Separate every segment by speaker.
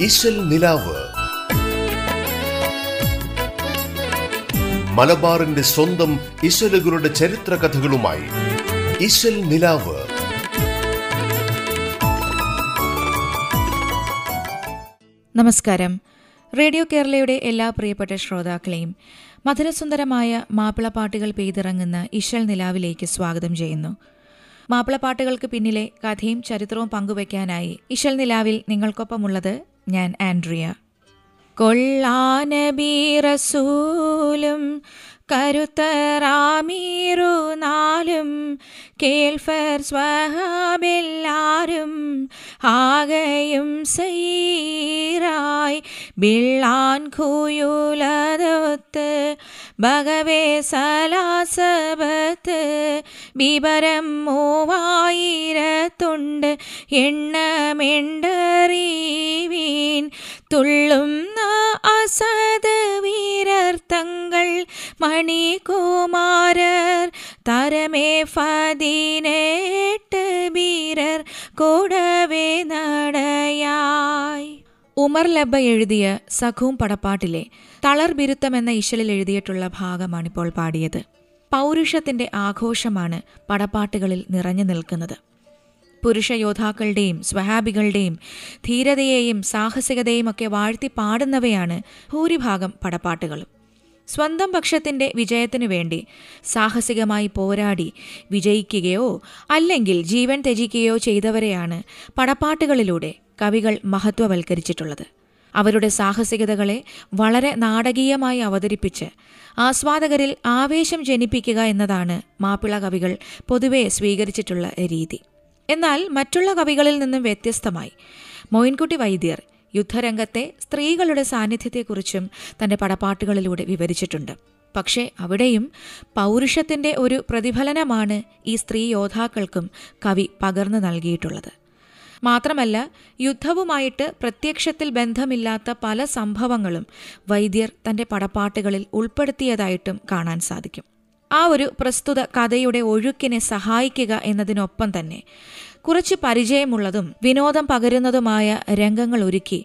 Speaker 1: ഇശൽ മലബാറിന്റെ സ്വന്തം ഇശലുകളുടെ ചരിത്ര കഥകളുമായി ഇശൽ
Speaker 2: നമസ്കാരം. റേഡിയോ കേരളയുടെ എല്ലാ പ്രിയപ്പെട്ട ശ്രോതാക്കളെയും മധുരസുന്ദരമായ മാപ്പിളപ്പാട്ടുകൾ പെയ്തിറങ്ങുന്ന ഇശൽ നിലാവിലേക്ക് സ്വാഗതം ചെയ്യുന്നു. മാപ്പിളപ്പാട്ടുകൾക്ക് പിന്നിലെ കഥയും ചരിത്രവും പങ്കുവയ്ക്കാനായി ഇശൽ നിലാവിൽ നിങ്ങൾക്കൊപ്പമുള്ളത് ഞാൻ ആൻഡ്രിയ. കൊള്ളാനബീറസൂലും കരുത്തറാമീറു നാലും കേൾഫർ സ്വഹാബെല്ലാരും ആകയും സൈറായി. ബിള്ളാൻ കുയുലതൊത്ത് ഭഗവേ സലാസപത്ത് വിവരം മൂവായിരത്തുണ്ട് എണ്ണമെണ്ടറിവീൻ. തുള്ളുന്ന അസത് വീരർ തങ്ങൾ മണികുമാരർ തരമേ ഫതിനേട്ട് വീരർ കൂടവേ നടയായി. ഉമർ ലബ്ബ എഴുതിയ സഖൂം പടപ്പാട്ടിലെ തളർ ബിരുത്തം എന്ന ഇശലിൽ എഴുതിയിട്ടുള്ള ഭാഗമാണിപ്പോൾ പാടിയത്. പൗരുഷത്തിന്റെ ആഘോഷമാണ് പടപ്പാട്ടുകളിൽ നിറഞ്ഞു നിൽക്കുന്നത്. പുരുഷ യോദ്ധാക്കളുടെയും സ്വഹാബികളുടെയും ധീരതയെയും സാഹസികതയും ഒക്കെ വാഴ്ത്തി പാടുന്നവയാണ് ഭൂരിഭാഗം പടപ്പാട്ടുകളും. സ്വന്തം പക്ഷത്തിന്റെ വിജയത്തിനു വേണ്ടി സാഹസികമായി പോരാടി വിജയിക്കുകയോ അല്ലെങ്കിൽ ജീവൻ ത്യജിക്കുകയോ ചെയ്തവരെയാണ് പടപ്പാട്ടുകളിലൂടെ കവികൾ മഹത്വവൽക്കരിച്ചിട്ടുള്ളത്. അവരുടെ സാഹസികതകളെ വളരെ നാടകീയമായി അവതരിപ്പിച്ച് ആസ്വാദകരിൽ ആവേശം ജനിപ്പിക്കുക എന്നതാണ് മാപ്പിള കവികൾ പൊതുവെ സ്വീകരിച്ചിട്ടുള്ള രീതി. എന്നാൽ മറ്റുള്ള കവികളിൽ നിന്നും വ്യത്യസ്തമായി മോയിൻകുട്ടി വൈദ്യർ യുദ്ധരംഗത്തെ സ്ത്രീകളുടെ സാന്നിധ്യത്തെക്കുറിച്ചും തന്റെ പടപ്പാട്ടുകളിലൂടെ വിവരിച്ചിട്ടുണ്ട്. പക്ഷേ അവിടെയും പൗരുഷത്തിന്റെ ഒരു പ്രതിഫലനമാണ് ഈ സ്ത്രീ യോദ്ധാക്കൾക്കും കവി പകർന്നു നൽകിയിട്ടുള്ളത്. മാത്രമല്ല യുദ്ധവുമായിട്ട് പ്രത്യക്ഷത്തിൽ ബന്ധമില്ലാത്ത പല സംഭവങ്ങളും വൈദ്യർ തന്റെ പടപ്പാട്ടുകളിൽ ഉൾപ്പെടുത്തിയതായിട്ടും കാണാൻ സാധിക്കും. ആ ഒരു പ്രസ്തുത കഥയുടെ ഒഴുക്കിനെ സഹായിക്കുക എന്നതിനൊപ്പം തന്നെ കുറച്ച് പരിചയമുള്ളതും വിനോദം പകരുന്നതുമായ രംഗങ്ങൾ ഒരുക്കി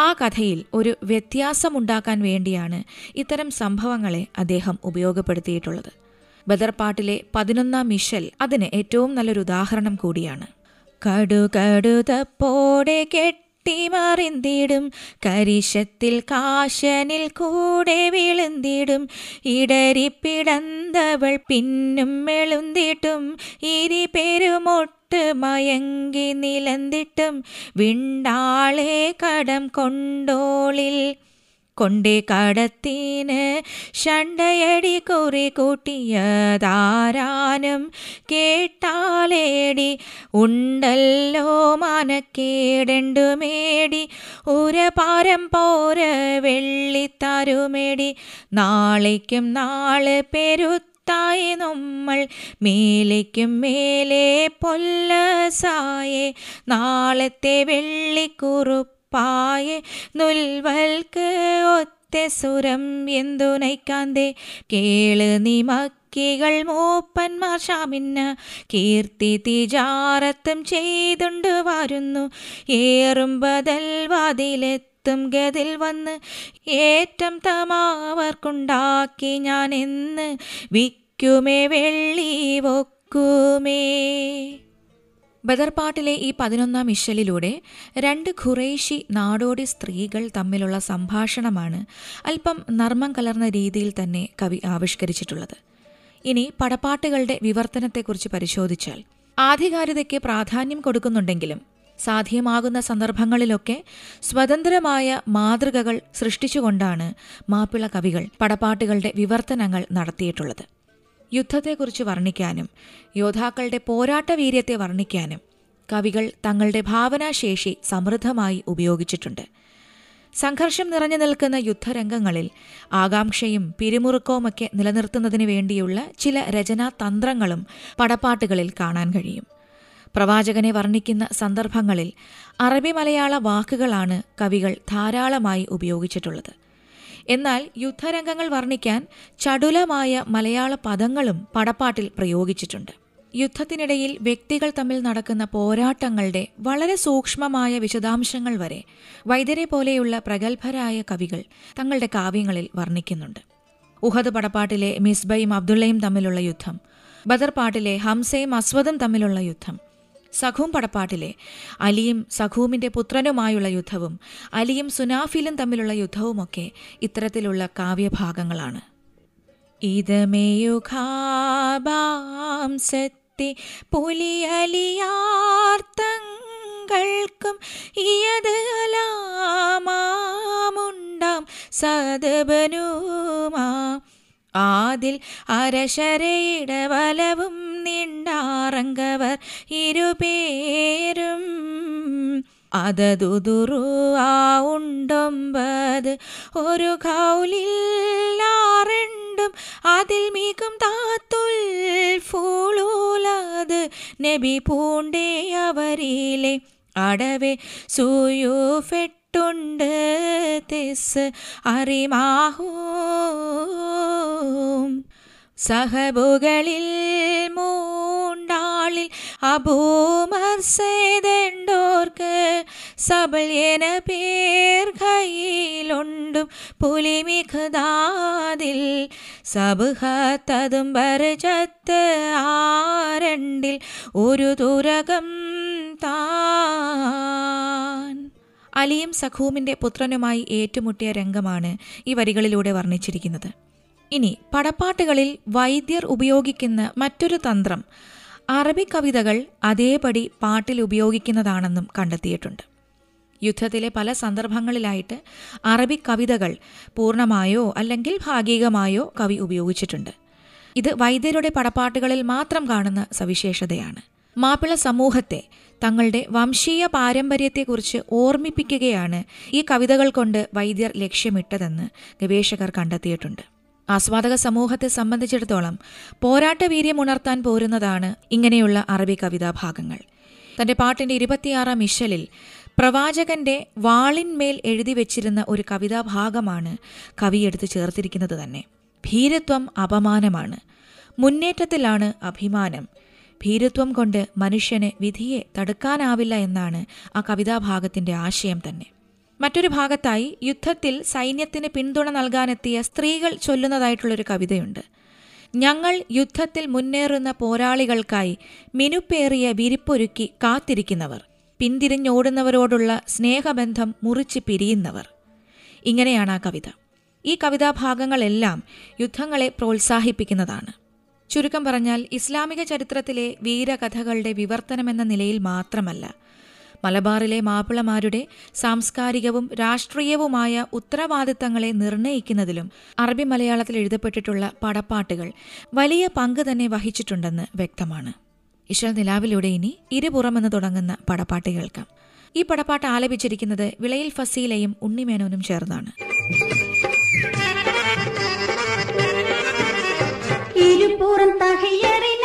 Speaker 2: ആ കഥയിൽ ഒരു വ്യത്യാസമുണ്ടാക്കാൻ വേണ്ടിയാണ് ഇത്തരം സംഭവങ്ങളെ അദ്ദേഹം ഉപയോഗപ്പെടുത്തിയിട്ടുള്ളത്. ബദർപാട്ടിലെ പതിനൊന്നാം മിഷൽ അതിന് ഏറ്റവും നല്ലൊരു ഉദാഹരണം കൂടിയാണ്. കടുകടുതപ്പോടെ കെട്ടിമറിന്തിടും കരിശത്തിൽ കാശനിൽ കൂടെ വിളുന്തിടും. ഇടരിപ്പിടന്തവൾ പിന്നും മെളുന്തിട്ടും ഇരി പെരുമൊട്ട് മയങ്കി നിലന്തിട്ടും. വിണ്ടാളെ കടം കൊണ്ടോളിൽ കൊണ്ടേ കടത്തിന്. ഷണ്ടയടി കുറി കൂട്ടിയതാരാനും കേട്ടാലേടി. ഉണ്ടല്ലോ മനക്കേടണ്ടുമേടി പാരം പോര വെള്ളിത്തരുമേടി നാളേക്കും നാളെ പെരുത്തായി നമ്മൾ. മേലേക്കും മേലെ പൊല്ലസായെ. നാളത്തെ വെള്ളിക്കുറുപ്പ് പായെ നുൽവൽക്ക് ഒത്ത സുരം എന്തുനൈക്കാന്തേ കേൾ നിമക്കികൾ മൂപ്പന്മാർ ഷാമിന്ന കീർത്തി തിജാറത്തും ചെയ്തുണ്ട് വരുന്നു. ഏറും ബദൽ വാതിലെത്തും ഗതിൽ വന്ന് ഏറ്റം തമാവർക്കുണ്ടാക്കി ഞാൻ എന്ന് വിക്കുമേ വെള്ളി വൊക്കുമേ. ബദർപാട്ടിലെ ഈ പതിനൊന്നാം ഇഷലിലൂടെ രണ്ട് ഖുറേഷി നാടോടി സ്ത്രീകൾ തമ്മിലുള്ള സംഭാഷണമാണ് അല്പം നർമ്മം കലർന്ന രീതിയിൽ തന്നെ കവി ആവിഷ്കരിച്ചിട്ടുള്ളത്. ഇനി പടപ്പാട്ടുകളുടെ വിവർത്തനത്തെക്കുറിച്ച് പരിശോധിച്ചാൽ ആധികാരികതയ്ക്ക് പ്രാധാന്യം കൊടുക്കുന്നുണ്ടെങ്കിലും സാധ്യമാകുന്ന സന്ദർഭങ്ങളിലൊക്കെ സ്വതന്ത്രമായ മാതൃകകൾ സൃഷ്ടിച്ചുകൊണ്ടാണ് മാപ്പിള കവികൾ പടപ്പാട്ടുകളുടെ വിവർത്തനങ്ങൾ നടത്തിയിട്ടുള്ളത്. യുദ്ധത്തെക്കുറിച്ച് വർണിക്കാനും യോദ്ധാക്കളുടെ പോരാട്ട വീര്യത്തെ വർണിക്കാനും കവികൾ തങ്ങളുടെ ഭാവനാശേഷി സമൃദ്ധമായി ഉപയോഗിച്ചിട്ടുണ്ട്. സംഘർഷം നിറഞ്ഞു നിൽക്കുന്ന യുദ്ധരംഗങ്ങളിൽ ആകാംക്ഷയും പിരിമുറുക്കവുമൊക്കെ നിലനിർത്തുന്നതിന് വേണ്ടിയുള്ള ചില രചനാ തന്ത്രങ്ങളും പടപ്പാട്ടുകളിൽ കാണാൻ കഴിയും. പ്രവാചകനെ വർണിക്കുന്ന സന്ദർഭങ്ങളിൽ അറബി മലയാള വാക്കുകളാണ് കവികൾ ധാരാളമായി ഉപയോഗിച്ചിട്ടുള്ളത്. എന്നാൽ യുദ്ധരംഗങ്ങൾ വർണിക്കാൻ ചടുലമായ മലയാള പദങ്ങളും പടപ്പാട്ടിൽ പ്രയോഗിച്ചിട്ടുണ്ട്. യുദ്ധത്തിനിടയിൽ വ്യക്തികൾ തമ്മിൽ നടക്കുന്ന പോരാട്ടങ്ങളുടെ വളരെ സൂക്ഷ്മമായ വിശദാംശങ്ങൾ വരെ വൈദ്യരെ പോലെയുള്ള പ്രഗത്ഭരായ കവികൾ തങ്ങളുടെ കാവ്യങ്ങളിൽ വർണിക്കുന്നുണ്ട്. ഉഹദ് പടപ്പാട്ടിലെ മിസ്ബയും അബ്ദുള്ളയും തമ്മിലുള്ള യുദ്ധം ബദർപാട്ടിലെ ഹംസയും അസ്വദും തമ്മിലുള്ള യുദ്ധം സഖൂം പടപ്പാട്ടിലെ അലിയും സഖൂമിന്റെ പുത്രനുമായുള്ള യുദ്ധവും അലിയും സുനാഫിലും തമ്മിലുള്ള യുദ്ധവുമൊക്കെ ഇത്തരത്തിലുള്ള കാവ്യഭാഗങ്ങളാണ്. സദബനുമാ. ആദിൽ അരശരയിടവലവും നിണ്ടാറങ്കവർ ഇരുപേരും. അതതുതുറു ആ ഉണ്ടൊമ്പത്. ഒരു കൗലില്ലാറെണ്ടും അതിൽ മികും താത്തുൽ ഫൂളൂലത്. നബി പൂണ്ടേ അവരിലെ അടവെ സൂയുഫെട്ടുണ്ട് തെസ് അറിമാഹൂ. സഹബുകളിൽ മൂണ്ടാളിൽ അബൂമർസേതോർക്ക് സബൽ എന പേർ കയ്യിലുണ്ടും പുലിമിഖദാതിൽ സബുഹത്തതും ബർജത്ത് ആരണ്ടിൽ ഒരു തുരകം താൻ. അലിയും സഖൂമിന്റെ പുത്രനുമായി ഏറ്റുമുട്ടിയ രംഗമാണ് ഈ വരികളിലൂടെ വർണിച്ചിരിക്കുന്നത്. ഇനി പടപ്പാട്ടുകളിൽ വൈദ്യർ ഉപയോഗിക്കുന്ന മറ്റൊരു തന്ത്രം അറബി കവിതകൾ അതേപടി പാട്ടിൽ ഉപയോഗിക്കുന്നതാണെന്നും കണ്ടെത്തിയിട്ടുണ്ട്. യുദ്ധത്തിലെ പല സന്ദർഭങ്ങളിലായിട്ട് അറബി കവിതകൾ പൂർണമായോ അല്ലെങ്കിൽ ഭാഗികമായോ കവി ഉപയോഗിച്ചിട്ടുണ്ട്. ഇത് വൈദ്യരുടെ പടപ്പാട്ടുകളിൽ മാത്രം കാണുന്ന സവിശേഷതയാണ്. മാപ്പിള സമൂഹത്തെ തങ്ങളുടെ വംശീയ പാരമ്പര്യത്തെക്കുറിച്ച് ഓർമ്മിപ്പിക്കുകയാണ് ഈ കവിതകൾ കൊണ്ട് വൈദ്യർ ലക്ഷ്യമിട്ടതെന്ന് ഗവേഷകർ കണ്ടെത്തിയിട്ടുണ്ട്. ആസ്വാദക സമൂഹത്തെ സംബന്ധിച്ചിടത്തോളം പോരാട്ടവീര്യം ഉണർത്താൻ പോരുന്നതാണ് ഇങ്ങനെയുള്ള അറബി കവിതാഭാഗങ്ങൾ തന്റെ പാട്ടിന്റെ ഇരുപത്തിയാറാം മിഷലിൽ പ്രവാചകന്റെ വാളിന്മേൽ എഴുതി വെച്ചിരുന്ന ഒരു കവിതാഭാഗമാണ് കവി എടുത്തു ചേർത്തിരിക്കുന്നത് തന്നെ. ഭീരത്വം അപമാനമാണ്. മുന്നേറ്റത്തിലാണ് അഭിമാനം. ഭീരത്വം കൊണ്ട് മനുഷ്യനെ വിധിയെ തടുക്കാനാവില്ല എന്നാണ് ആ കവിതാഭാഗത്തിന്റെ ആശയം തന്നെ. മറ്റൊരു ഭാഗത്തായി യുദ്ധത്തിൽ സൈന്യത്തിന് പിന്തുണ നൽകാനെത്തിയ സ്ത്രീകൾ ചൊല്ലുന്നതായിട്ടുള്ളൊരു കവിതയുണ്ട്. ഞങ്ങൾ യുദ്ധത്തിൽ മുന്നേറുന്ന പോരാളികൾക്കായി മിനുപ്പേറിയ വിരിപ്പൊരുക്കി കാത്തിരിക്കുന്നവർ പിന്തിരിഞ്ഞോടുന്നവരോടുള്ള സ്നേഹബന്ധം മുറിച്ച് പിരിയുന്നവർ. ഇങ്ങനെയാണ് ആ കവിത. ഈ കവിതാഭാഗങ്ങളെല്ലാം യുദ്ധങ്ങളെ പ്രോത്സാഹിപ്പിക്കുന്നതാണ്. ചുരുക്കം പറഞ്ഞാൽ ഇസ്ലാമിക ചരിത്രത്തിലെ വീരകഥകളുടെ വിവർത്തനമെന്ന നിലയിൽ മാത്രമല്ല മലബാറിലെ മാപ്പിളമാരുടെ സാംസ്കാരികവും രാഷ്ട്രീയവുമായ ഉത്തരവാദിത്തങ്ങളെ നിർണയിക്കുന്നതിലും അറബി മലയാളത്തിൽ എഴുതപ്പെട്ടിട്ടുള്ള പടപ്പാട്ടുകൾ വലിയ പങ്ക് തന്നെ വഹിച്ചിട്ടുണ്ടെന്ന് വ്യക്തമാണ്. ഇശൽ നിലാവിലൂടെ ഇനി ഇരുപുറമെന്ന് തുടങ്ങുന്ന പടപ്പാട്ട് കേൾക്കാം ഈ പടപ്പാട്ട് ആലപിച്ചിരിക്കുന്നത് വിളയിൽ ഫസീലയും ഉണ്ണിമേനോനും ചേർന്നാണ്.
Speaker 3: ഇരുപുറം തകയറിനാൽ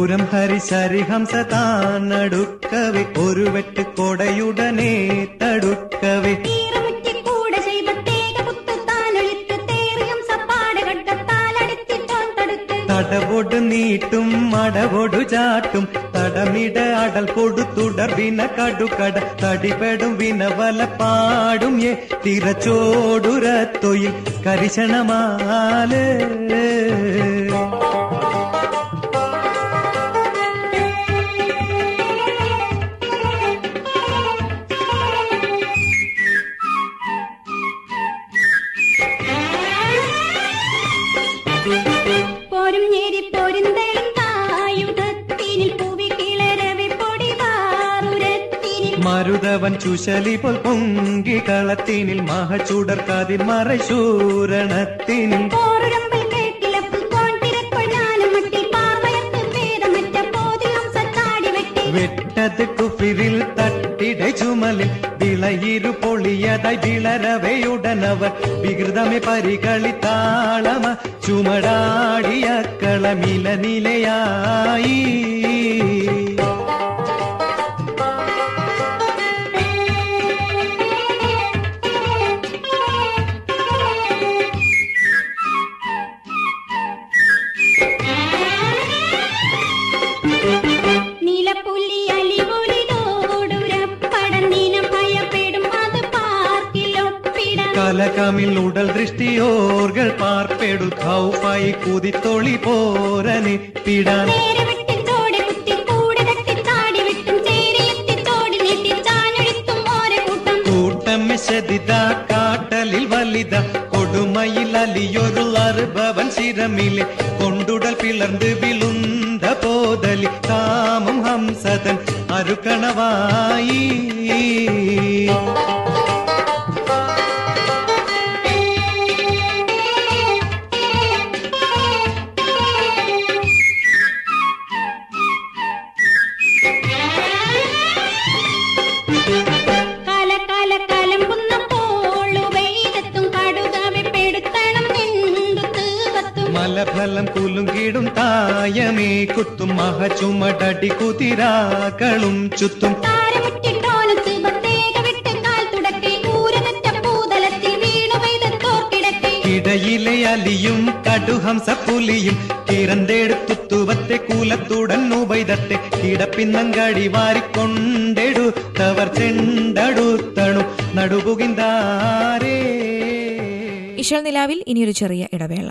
Speaker 4: പൂരം ഹരിശരി ഹംസ താനടുക്കവെ. ഒരു വെട്ട് കൊടയുടനെ തടുക്കവെ. തടവൊട് നീട്ടും മടവൊടു ചാട്ടും. തടമിട അടൽ കൊടുത്തുടർ വിന കടുകട തടിപെടും വിനവല പാടും ഏ തിരച്ചോടുരത്തൊയിൽ. കരിശണമാലേ.
Speaker 3: പൊടിവാറുരത്തിനിൽ
Speaker 4: ചുശലി പോൽ പൊങ്കി കളത്തിനിൽ മഹചൂടർ മറശൂരണത്തിൽ മറശൂരണത്തിനിൽ വെട്ടത് കുഫിരിൽ തട്ടിട ചുമലിൽ വിളയിരു പൊളിയതായി വിളരവയുടനവർ വികൃതമെ പരികളി താളമ ചുമടാടിയ കളമില നിലയായി.
Speaker 3: ചാഞ്ഞൊഴിത്തും കുതിത്തൊളി പോരനെ
Speaker 4: പിടാൻ. മെശദിത കാട്ടലിൽ വലിത. കൊടുമയിൽ അലിയൊരു അറുപവൻ ശിരമിലെ. കൊണ്ടുടൽ പിളർന്ന് വിളുന്ത പോതലി കാമം ഹംസതൻ അരുക്കണവായി. തുടക്കി കുത്തും മഹചുമടടി
Speaker 3: കുതിരാകളും ചുത്തും.
Speaker 4: ഇടയിലെ അലിയും കടുഹംസ പുലിയും കിറന്തെടുത്തുവത്തെ കൂലത്തുടൻ ഉബൈതത്തെ കിടപ്പിന്നങ്കടി വാരിക്കൊണ്ടെടുത്തവർ ചെണ്ടടുത്തണു നടുപുകിന്താരേ.
Speaker 2: ഇശൽ നിലാവിൽ ഇനിയൊരു ചെറിയ ഇടവേള.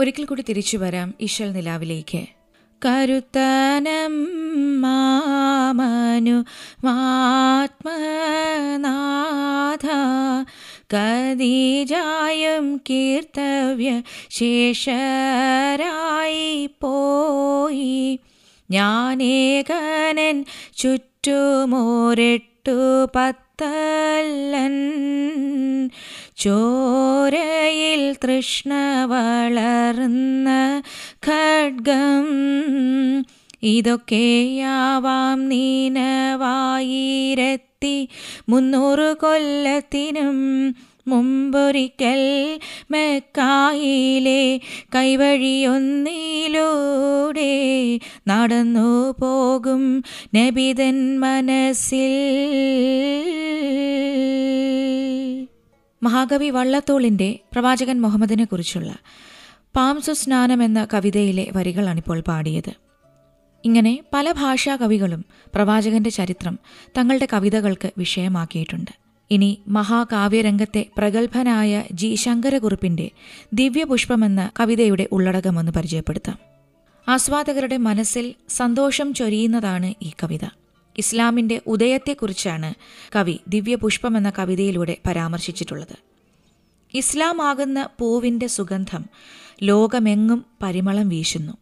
Speaker 2: ഒരിക്കൽ കൂടി തിരിച്ചു വരാം ഇശൽ നിലാവിലേക്ക്. കരുത്തനം മാമനു മാത്മനാഥ കദീജായും കീർത്തവ്യ ശേഷരായി പോയി. ഞാനേകനൻ ചുറ്റുമോരെട്ടു പത്തല്ലൻ ചോരയിൽ തൃഷ്ണ വളർന്ന ഖഡ്ഗം. ഇതൊക്കെയാവാം നീനവായിരത്തി മുന്നൂറ് കൊല്ലത്തിനും മുമ്പൊരിക്കൽ മെക്കായിലെ കൈവഴിയൊന്നിലൂടെ നടന്നു പോകും നബിതൻ മനസ്സിൽ. മഹാകവി വള്ളത്തോളിന്റെ പ്രവാചകൻ മുഹമ്മദിനെ കുറിച്ചുള്ള പാംസു സ്നാനം എന്ന കവിതയിലെ വരികളാണിപ്പോൾ പാടിയത്. ഇങ്ങനെ പല ഭാഷാ കവികളും പ്രവാചകന്റെ ചരിത്രം തങ്ങളുടെ കവിതകൾക്ക് വിഷയമാക്കിയിട്ടുണ്ട്. ഇനി മഹാകാവ്യരംഗത്തെ പ്രഗത്ഭനായ ജി ശങ്കരകുറുപ്പിന്റെ ദിവ്യപുഷ്പമെന്ന കവിതയുടെ ഉള്ളടക്കമൊന്ന് പരിചയപ്പെടുത്താം. ആസ്വാദകരുടെ മനസ്സിൽ സന്തോഷം ചൊരിയുന്നതാണ് ഈ കവിത. ഇസ്ലാമിന്റെ ഉദയത്തെക്കുറിച്ചാണ് കവി ദിവ്യപുഷ്പം എന്ന കവിതയിലൂടെ പരാമർശിച്ചിട്ടുള്ളത്. ഇസ്ലാമാകുന്ന പൂവിന്റെ സുഗന്ധം ലോകമെങ്ങും പരിമളം വീശുന്നു.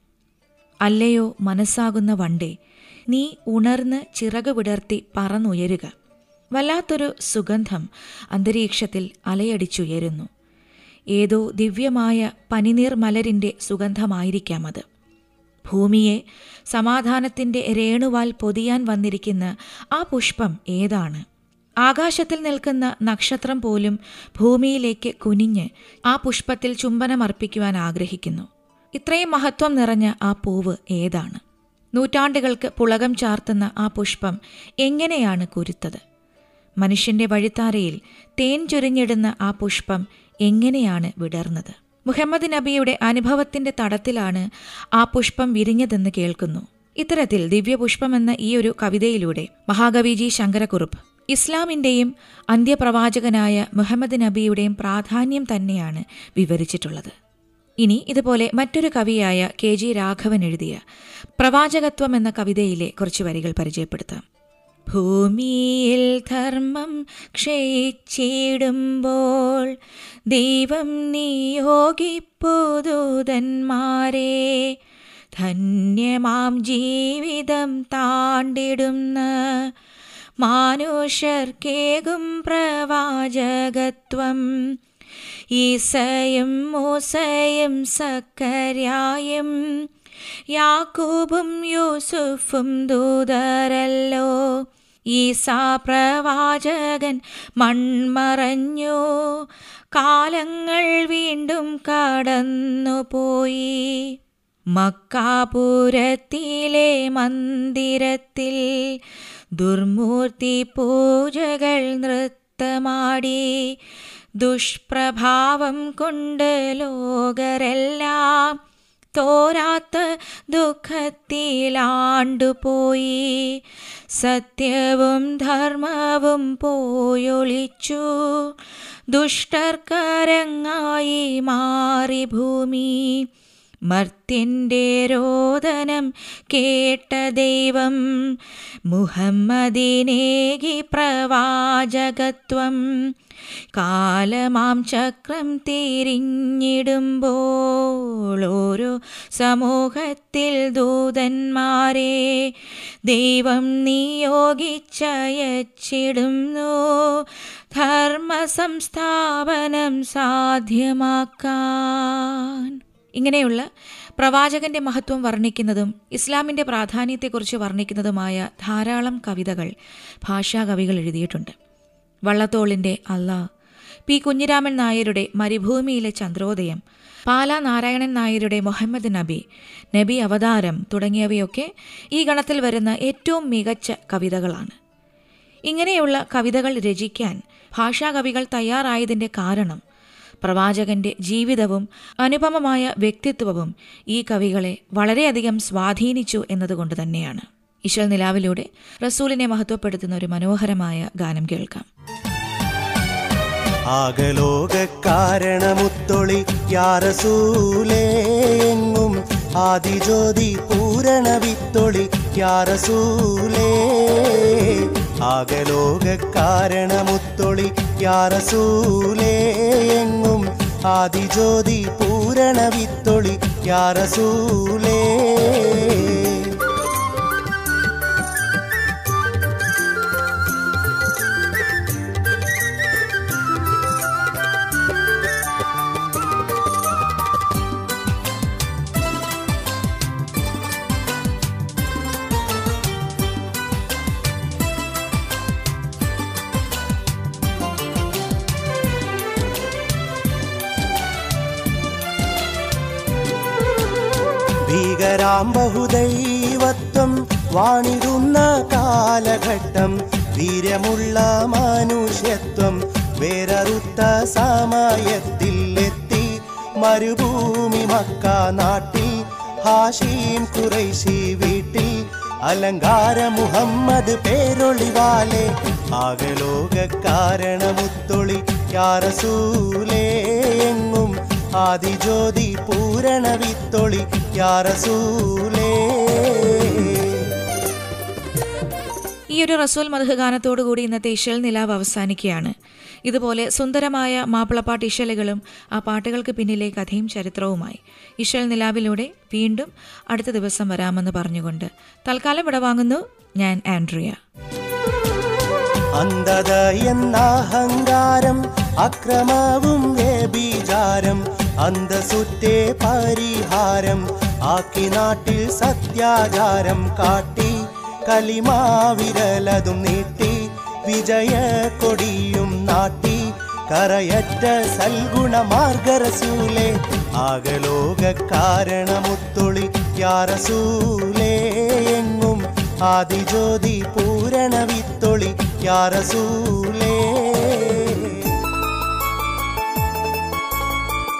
Speaker 2: അല്ലയോ മനസ്സാകുന്ന വണ്ടേ നീ ഉണർന്ന് ചിറക് വിടർത്തി പറന്നുയരുക. വല്ലാത്തൊരു സുഗന്ധം അന്തരീക്ഷത്തിൽ അലയടിച്ചുയരുന്നു. ഏതോ ദിവ്യമായ പനിനീർ മലരിന്റെ സുഗന്ധമായിരിക്കാം അത് ഭൂമിയെ സമാധാനത്തിന്റെ രേണുവാൽ പൊതിയാൻ വന്നിരിക്കുന്ന ആ പുഷ്പം ഏതാണ്? ആകാശത്തിൽ നിൽക്കുന്ന നക്ഷത്രം പോലും ഭൂമിയിലേക്ക് കുനിഞ്ഞ് ആ പുഷ്പത്തിൽ ചുംബനമർപ്പിക്കുവാൻ ആഗ്രഹിക്കുന്നു. ഇത്രയും മഹത്വം നിറഞ്ഞ ആ പൂവ് ഏതാണ്? നൂറ്റാണ്ടുകൾക്ക് പുളകം ചാർത്തുന്ന ആ പുഷ്പം എങ്ങനെയാണ് കുരുത്തത്? മനുഷ്യന്റെ വഴിത്താരയിൽ തേൻ ചൊരിഞ്ഞിടുന്ന ആ പുഷ്പം എങ്ങനെയാണ് വിടർന്നത്? മുഹമ്മദ് നബിയുടെ അനുഭവത്തിന്റെ തടത്തിലാണ് ആ പുഷ്പം വിരിഞ്ഞതെന്ന് കേൾക്കുന്നു. ഇത്തരത്തിൽ ദിവ്യപുഷ്പമെന്ന ഈ ഒരു കവിതയിലൂടെ മഹാകവിജി ശങ്കരകുറുപ്പ് ഇസ്ലാമിന്റെയും അന്ത്യപ്രവാചകനായ മുഹമ്മദ് നബിയുടെയും പ്രാധാന്യം തന്നെയാണ് വിവരിച്ചിട്ടുള്ളത്. ഇനി ഇതുപോലെ മറ്റൊരു കവിയായ കെ ജി രാഘവൻ എഴുതിയ പ്രവാചകത്വം എന്ന കവിതയിലെ കുറച്ച് വരികൾ പരിചയപ്പെടുത്താം. ഭൂമിയിൽ ധർമ്മം ക്ഷയിച്ചിടുമ്പോൾ ദൈവം നിയോഗിപ്പുതൂതന്മാരെ ധന്യമാം ജീവിതം താണ്ടിടുന്ന മാനുഷർക്കേകും പ്രവാചകത്വം. ഈസയും മൂസയും സക്കരായും യാക്കൂബും യൂസുഫും ദൂതരല്ലോ. ഈസാ പ്രവാചകൻ മൺമറഞ്ഞു. കാലങ്ങൾ വീണ്ടും കടന്നുപോയി. മക്കാപുരത്തിലെ മന്ദിരത്തിൽ ദുർമൂർത്തി പൂജകൾ നൃത്തമാടി. ദുഷ്പ്രഭാവം കൊണ്ട് ലോകരെല്ലാം തോരാത്ത ദുഃഖത്തിലാണ്ടുപോയി സത്യവും ധർമ്മവും പോയൊളിച്ചു. ദുഷ്ടർക്കരങ്ങായി മാറി ഭൂമി. മർത്യന്റെ രോദനം കേട്ട ദൈവം മുഹമ്മദിനേകി പ്രവാചകത്വം. കാലമാം ചക്രം തിരിഞ്ഞിടുമ്പോൾ ഓരോ സമൂഹത്തിൽ ദൂതന്മാരെ ദൈവം നിയോഗിച്ചയച്ചിടുന്നു. ധർമ്മ സംസ്ഥാപനം സാധ്യമാക്കാൻ ഇങ്ങനെയുള്ള പ്രവാചകന്റെ മഹത്വം വർണിക്കുന്നതും ഇസ്ലാമിന്റെ പ്രാധാന്യത്തെക്കുറിച്ച് വർണിക്കുന്നതുമായ ധാരാളം കവിതകൾ ഭാഷാകവികൾ എഴുതിയിട്ടുണ്ട്. വള്ളത്തോളിന്റെ അല്ലാ പി. കുഞ്ഞിരാമൻ നായരുടെ മരുഭൂമിയിലെ ചന്ദ്രോദയം പാല നാരായണൻ നായരുടെ മുഹമ്മദ് നബി നബി അവതാരം തുടങ്ങിയവയൊക്കെ ഈ ഗണത്തിൽ വരുന്ന ഏറ്റവും മികച്ച കവിതകളാണ്. ഇങ്ങനെയുള്ള കവിതകൾ രചിക്കാൻ ഭാഷാകവികൾ തയ്യാറായതിന്റെ കാരണം പ്രവാചകന്റെ ജീവിതവും അനുപമമായ വ്യക്തിത്വവും ഈ കവികളെ വളരെയധികം സ്വാധീനിച്ചു എന്നതുകൊണ്ട് തന്നെയാണ്. ഇശൽ നിലാവിലൂടെ റസൂലിനെ മഹത്വപ്പെടുത്തുന്ന ഒരു മനോഹരമായ ഗാനം കേൾക്കാം.
Speaker 5: ആകലോക കാരണമുത്തൊളി യാറസൂലേ എങ്ങും ആദിജ്യോതി പൂരണവിത്തൊളി യാറസൂലേ ആകലോക കാരണമുത്തൊളി യാറസൂലേ ആദിജ്യോതി പൂരണവിത്തൊളി യാറസൂലേ. ഭീകരാം ബഹുദൈവത്വം വാണിരുന്ന കാലഘട്ടം വീരമുള്ള മനുഷ്യത്വം വേററുത്ത സമയത്തിൽ എത്തി മരുഭൂമി മക്ക നാട്ടിൽ ഹാഷീം കുറൈശി വീട്ടിൽ. അലങ്കാര മുഹമ്മദ് പേരൊളിവാലെ ആകലോക കാരണമുത്തൊളി യാറസൂലേ എങ്ങും. ആദിജ്യോതി പൂരണ വിത്തൊളി യാറസൂലേ
Speaker 2: ഈ ഒരു റസൂൽ മധു ഗാനത്തോടുകൂടി ഇന്നത്തെ ഇശൽ നിലാവ് അവസാനിക്കുകയാണ്. ഇതുപോലെ സുന്ദരമായ മാപ്പിളപ്പാട്ട് ഇശലുകളും ആ പാട്ടുകൾക്ക് പിന്നിലെ കഥയും ചരിത്രവുമായി. ഇഷൽ നിലാവിലൂടെ വീണ്ടും അടുത്ത ദിവസം വരാമെന്ന് പറഞ്ഞുകൊണ്ട് തൽക്കാലം ഇവിടെ വാങ്ങുന്നു ഞാൻ ആൻഡ്രിയ.
Speaker 5: അന്ധത എന്ന അഹങ്കാരം അക്രമവും വ്യഭിചാരം അന്തസുറ്റേ പരിഹാരം ആക്കി നാട്ടിൽ സത്യാചാരം കാട്ടി കലിമാവിരലതും നീട്ടി വിജയ കൊടിയും നാട്ടി കറയറ്റ സൽഗുണ മാർഗരസൂലേ ആകലോക കാരണമുത്തൊളി യാറസൂലേ എങ്ങും ആദിജ്യോതി പൂരണ